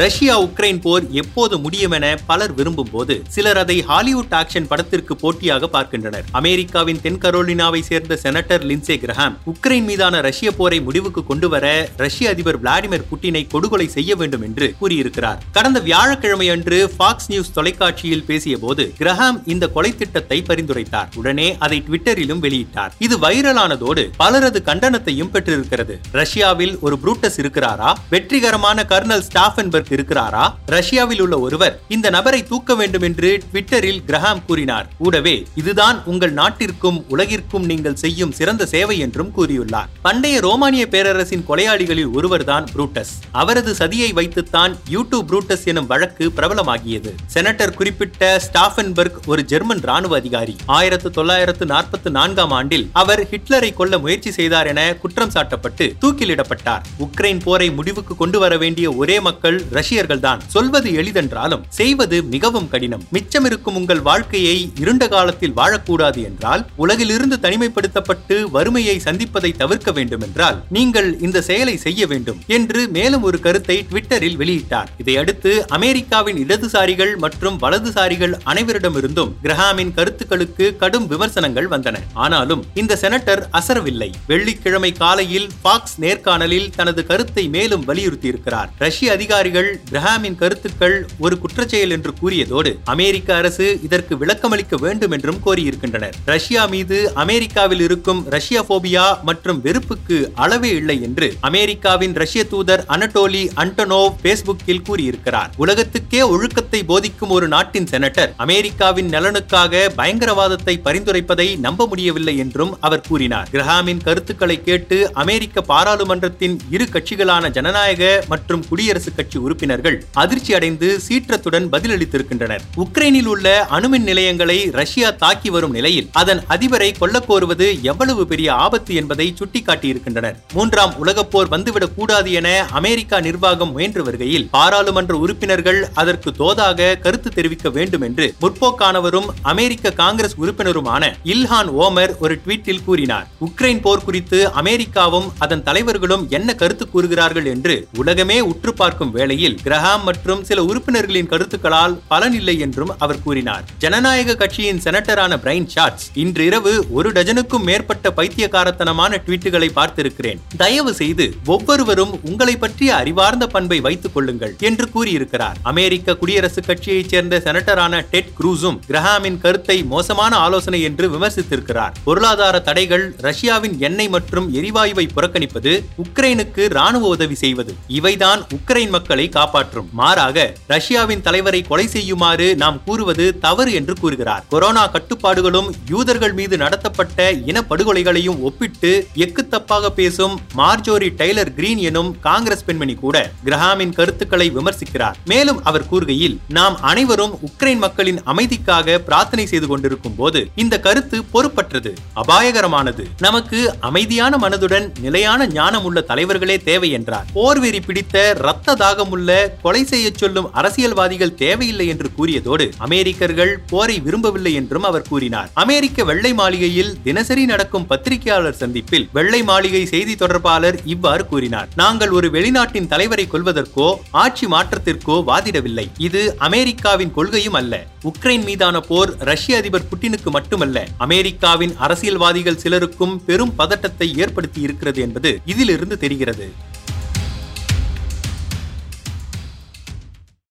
Russia Ukraine போர் எப்போது முடியும் என பலர் விரும்பும் போது சிலர் அதை ஹாலிவுட் ஆக்ஷன் படத்திற்கு போட்டியாக பார்க்கின்றனர். அமெரிக்காவின் தென் கரோலினாவை சேர்ந்த செனட்டர் லின்சே கிரஹாம் உக்ரைன் மீதான ரஷ்ய போரை முடிவுக்கு கொண்டு வர ரஷ்ய அதிபர் விளாடிமிர் புட்டினை கொடுகொலை செய்ய வேண்டும் என்று கூறியிருக்கிறார். கடந்த வியாழக்கிழமை அன்று ஃபாக்ஸ் நியூஸ் தொலைக்காட்சியில் பேசிய போது கிரஹாம் இந்த கொலை திட்டத்தை பரிந்துரைத்தார். உடனே அதை ட்விட்டரிலும் வெளியிட்டார். இது வைரலானதோடு பலரது கண்டனத்தையும் பெற்றிருக்கிறது. ரஷ்யாவில் ஒரு புரூட்டஸ் இருக்கிறாரா? வெற்றிகரமான கர்னல் ஸ்டாஃபன்பர்க் இருக்கிறாரா? ரஷ்யாவில் உள்ள ஒருவர் இந்த நபரை தூக்க வேண்டும் என்று ட்விட்டரில் கிரஹாம் கூறினார். கூடவே இதுதான் உங்கள் நாட்டிற்கும் உலகிற்கும் நீங்கள் செய்யும் சிறந்த சேவை என்றும் கூறியுள்ளார். பண்டைய ரோமானிய பேரரசின் கொலையாளிகளில் ஒருவர்தான் புரூட்டஸ். அவரது சதியை வைத்துத்தான் யூடியூப் புரூட்டஸ் எனும் வழக்கு பிரபலமாகியது. செனட்டர் குறிப்பிட்ட ஸ்டாஃபன்பர்க் ஒரு ஜெர்மன் ராணுவ அதிகாரி. ஆயிரத்து தொள்ளாயிரத்து நாற்பத்தி நான்காம் ஆண்டில் அவர் ஹிட்லரை கொல்ல முயற்சி செய்தார் என குற்றம் சாட்டப்பட்டு தூக்கிலிடப்பட்டார். உக்ரைன் போரை முடிவுக்கு கொண்டு வர வேண்டிய ஒரே மக்கள் ரஷ்யர்கள்தான் சொல்வது எளிதென்றாலும் செய்வது மிகவும் கடினம். மிச்சமிருக்கும் உங்கள் வாழ்க்கையை இருண்ட காலத்தில் வாழக்கூடாது என்றால் உலகிலிருந்து தனிமைப்படுத்தப்பட்டு வறுமையை சந்திப்பதை தவிர்க்க வேண்டும் என்றால் நீங்கள் இந்த செயலை செய்ய வேண்டும் என்று மேலும் ஒரு கருத்தை ட்விட்டரில் வெளியிட்டார். இதையடுத்து அமெரிக்காவின் இடதுசாரிகள் மற்றும் வலதுசாரிகள் அனைவரிடமிருந்தும் கிரஹாமின் கருத்துக்களுக்கு கடும் விமர்சனங்கள் வந்தன. ஆனாலும் இந்த செனட்டர் அசரவில்லை. வெள்ளிக்கிழமை காலையில் பாக்ஸ் நேர்காணலில் தனது கருத்தை மேலும் வலியுறுத்தியிருக்கிறார். ரஷ்ய அதிகாரிகள் கிரஹாமின் கருத்துக்கள் ஒரு குற்றச்செயல் என்று கூறியதோடு அமெரிக்க அரசு இதற்கு விளக்கமளிக்க வேண்டும் என்றும் கோரியிருக்கின்றனர். ரஷ்யா மீது அமெரிக்காவில் இருக்கும் ரஷ்ய போபியா மற்றும் வெறுப்புக்கு அளவே இல்லை என்று அமெரிக்காவின் ரஷ்ய தூதர் அனடோலி அண்டனோவ் பேஸ்புக்கில் கூறியிருக்கிறார். உலகத்துக்கே ஒழுக்கத்தை போதிக்கும் ஒரு நாட்டின் செனட்டர் அமெரிக்காவின் நலனுக்காக பயங்கரவாதத்தை பரிந்துரைப்பதை நம்ப முடியவில்லை என்றும் அவர் கூறினார். கிரஹாமின் கருத்துக்களை கேட்டு அமெரிக்க பாராளுமன்றத்தின் இரு கட்சிகளான ஜனநாயக மற்றும் குடியரசுக் கட்சி உறுப்பினர்கள் அதிர்ச்சி அடைந்து சீற்றத்துடன் பதிலளித்திருக்கின்றனர். உக்ரைனில் உள்ள அணுமின் நிலையங்களை ரஷ்யா தாக்கி வரும் நிலையில் அதன் அதிபரை கொல்லக் கோருவது எவ்வளவு பெரிய ஆபத்து என்பதை சுட்டிக்காட்டியிருக்கின்றனர். மூன்றாம் உலகப்போர் வந்துவிடக் கூடாது என அமெரிக்கா நிர்வாகம் முயன்று வருகையில் பாராளுமன்ற உறுப்பினர்கள் அதற்கு தோதாக கருத்து தெரிவிக்க வேண்டும் என்று முற்போக்கானவரும் அமெரிக்க காங்கிரஸ் உறுப்பினருமான இல்ஹான் ஓமர் ஒரு ட்வீட்டில் கூறினார். உக்ரைன் போர் குறித்து அமெரிக்காவும் அதன் தலைவர்களும் என்ன கருத்து கூறுகிறார்கள் என்று உலகமே உற்று பார்க்கும் வேளையில் நிலையில் கிரஹாம் மற்றும் சில உறுப்பினர்களின் கருத்துக்களால் பலன் இல்லை என்றும் அவர் கூறினார். ஜனநாயக கட்சியின் செனட்டரான பிரைன் ஷார்ட்ஸ் இன்று இரவு ஒரு டஜனுக்கும் மேற்பட்ட பைத்தியகாரத்தனமான ட்வீட்டுகளை பார்த்திருக்கிறேன். தயவு செய்து ஒவ்வொருவரும் உங்களை பற்றிய அறிவார்ந்த பண்பை வைத்துக் கொள்ளுங்கள் என்று கூறியிருக்கிறார். அமெரிக்க குடியரசுக் கட்சியைச் சேர்ந்த செனட்டரான டெட் குரூஸும் கிரஹாமின் கருத்தை மோசமான ஆலோசனை என்று விமர்சித்திருக்கிறார். பொருளாதார தடைகள் ரஷ்யாவின் எண்ணெய் மற்றும் எரிவாயுவை புறக்கணிப்பது உக்ரைனுக்கு ராணுவ உதவி செய்வது. இவைதான் உக்ரைன் மக்களை காப்பாற்றும். மாறாக ரஷ்யாவின் தலைவரை கொலை செய்யுமாறு நாம் கூறுவது தவறு என்று கூறுகிறார். கொரோனா கட்டுப்பாடுகளும் யூதர்கள் மீது நடத்தப்பட்ட இனப்படுகொலைகளையும் ஒப்பிட்டு எக்கு தப்பாக பேசும் மார்ஜோரி டெய்லர் கிரீன் எனும் காங்கிரஸ் பெண்மணி கூட கிரஹாமின் கருத்துக்களை விமர்சிக்கிறார். மேலும் அவர் கூறுகையில் நாம் அனைவரும் உக்ரைன் மக்களின் அமைதிக்காக பிரார்த்தனை செய்து கொண்டிருக்கும் போது இந்த கருத்து பொறுப்பற்றது அபாயகரமானது. நமக்கு அமைதியான மனதுடன் நிலையான ஞானம் உள்ள தலைவர்களே தேவை என்றார். போர்வெறி பிடித்த ரத்த தாகம் தாகமுள்ள கொலை செய்ய சொல்லும் அரசியல்வாதிகள் தேவையில்லை என்று கூறியதோடு அமெரிக்கர்கள் போரை விரும்பவில்லை என்றும் அவர் கூறினார். அமெரிக்க வெள்ளை மாளிகையில் தினசரி நடக்கும் பத்திரிகையாளர் சந்திப்பில் வெள்ளை மாளிகை செய்தி தொடர்பாளர் இவ்வாறு கூறினார். நாங்கள் ஒரு வெளிநாட்டின் தலைவரை கொள்வதற்கோ ஆட்சி மாற்றத்திற்கோ வாதிடவில்லை. இது அமெரிக்காவின் கொள்கையும் அல்ல. உக்ரைன் மீதான போர் ரஷ்ய அதிபர் புட்டினுக்கு மட்டுமல்ல அமெரிக்காவின் அரசியல்வாதிகள் சிலருக்கும் பெரும் பதட்டத்தை ஏற்படுத்தி இருக்கிறது என்பது இதிலிருந்து தெரிகிறது.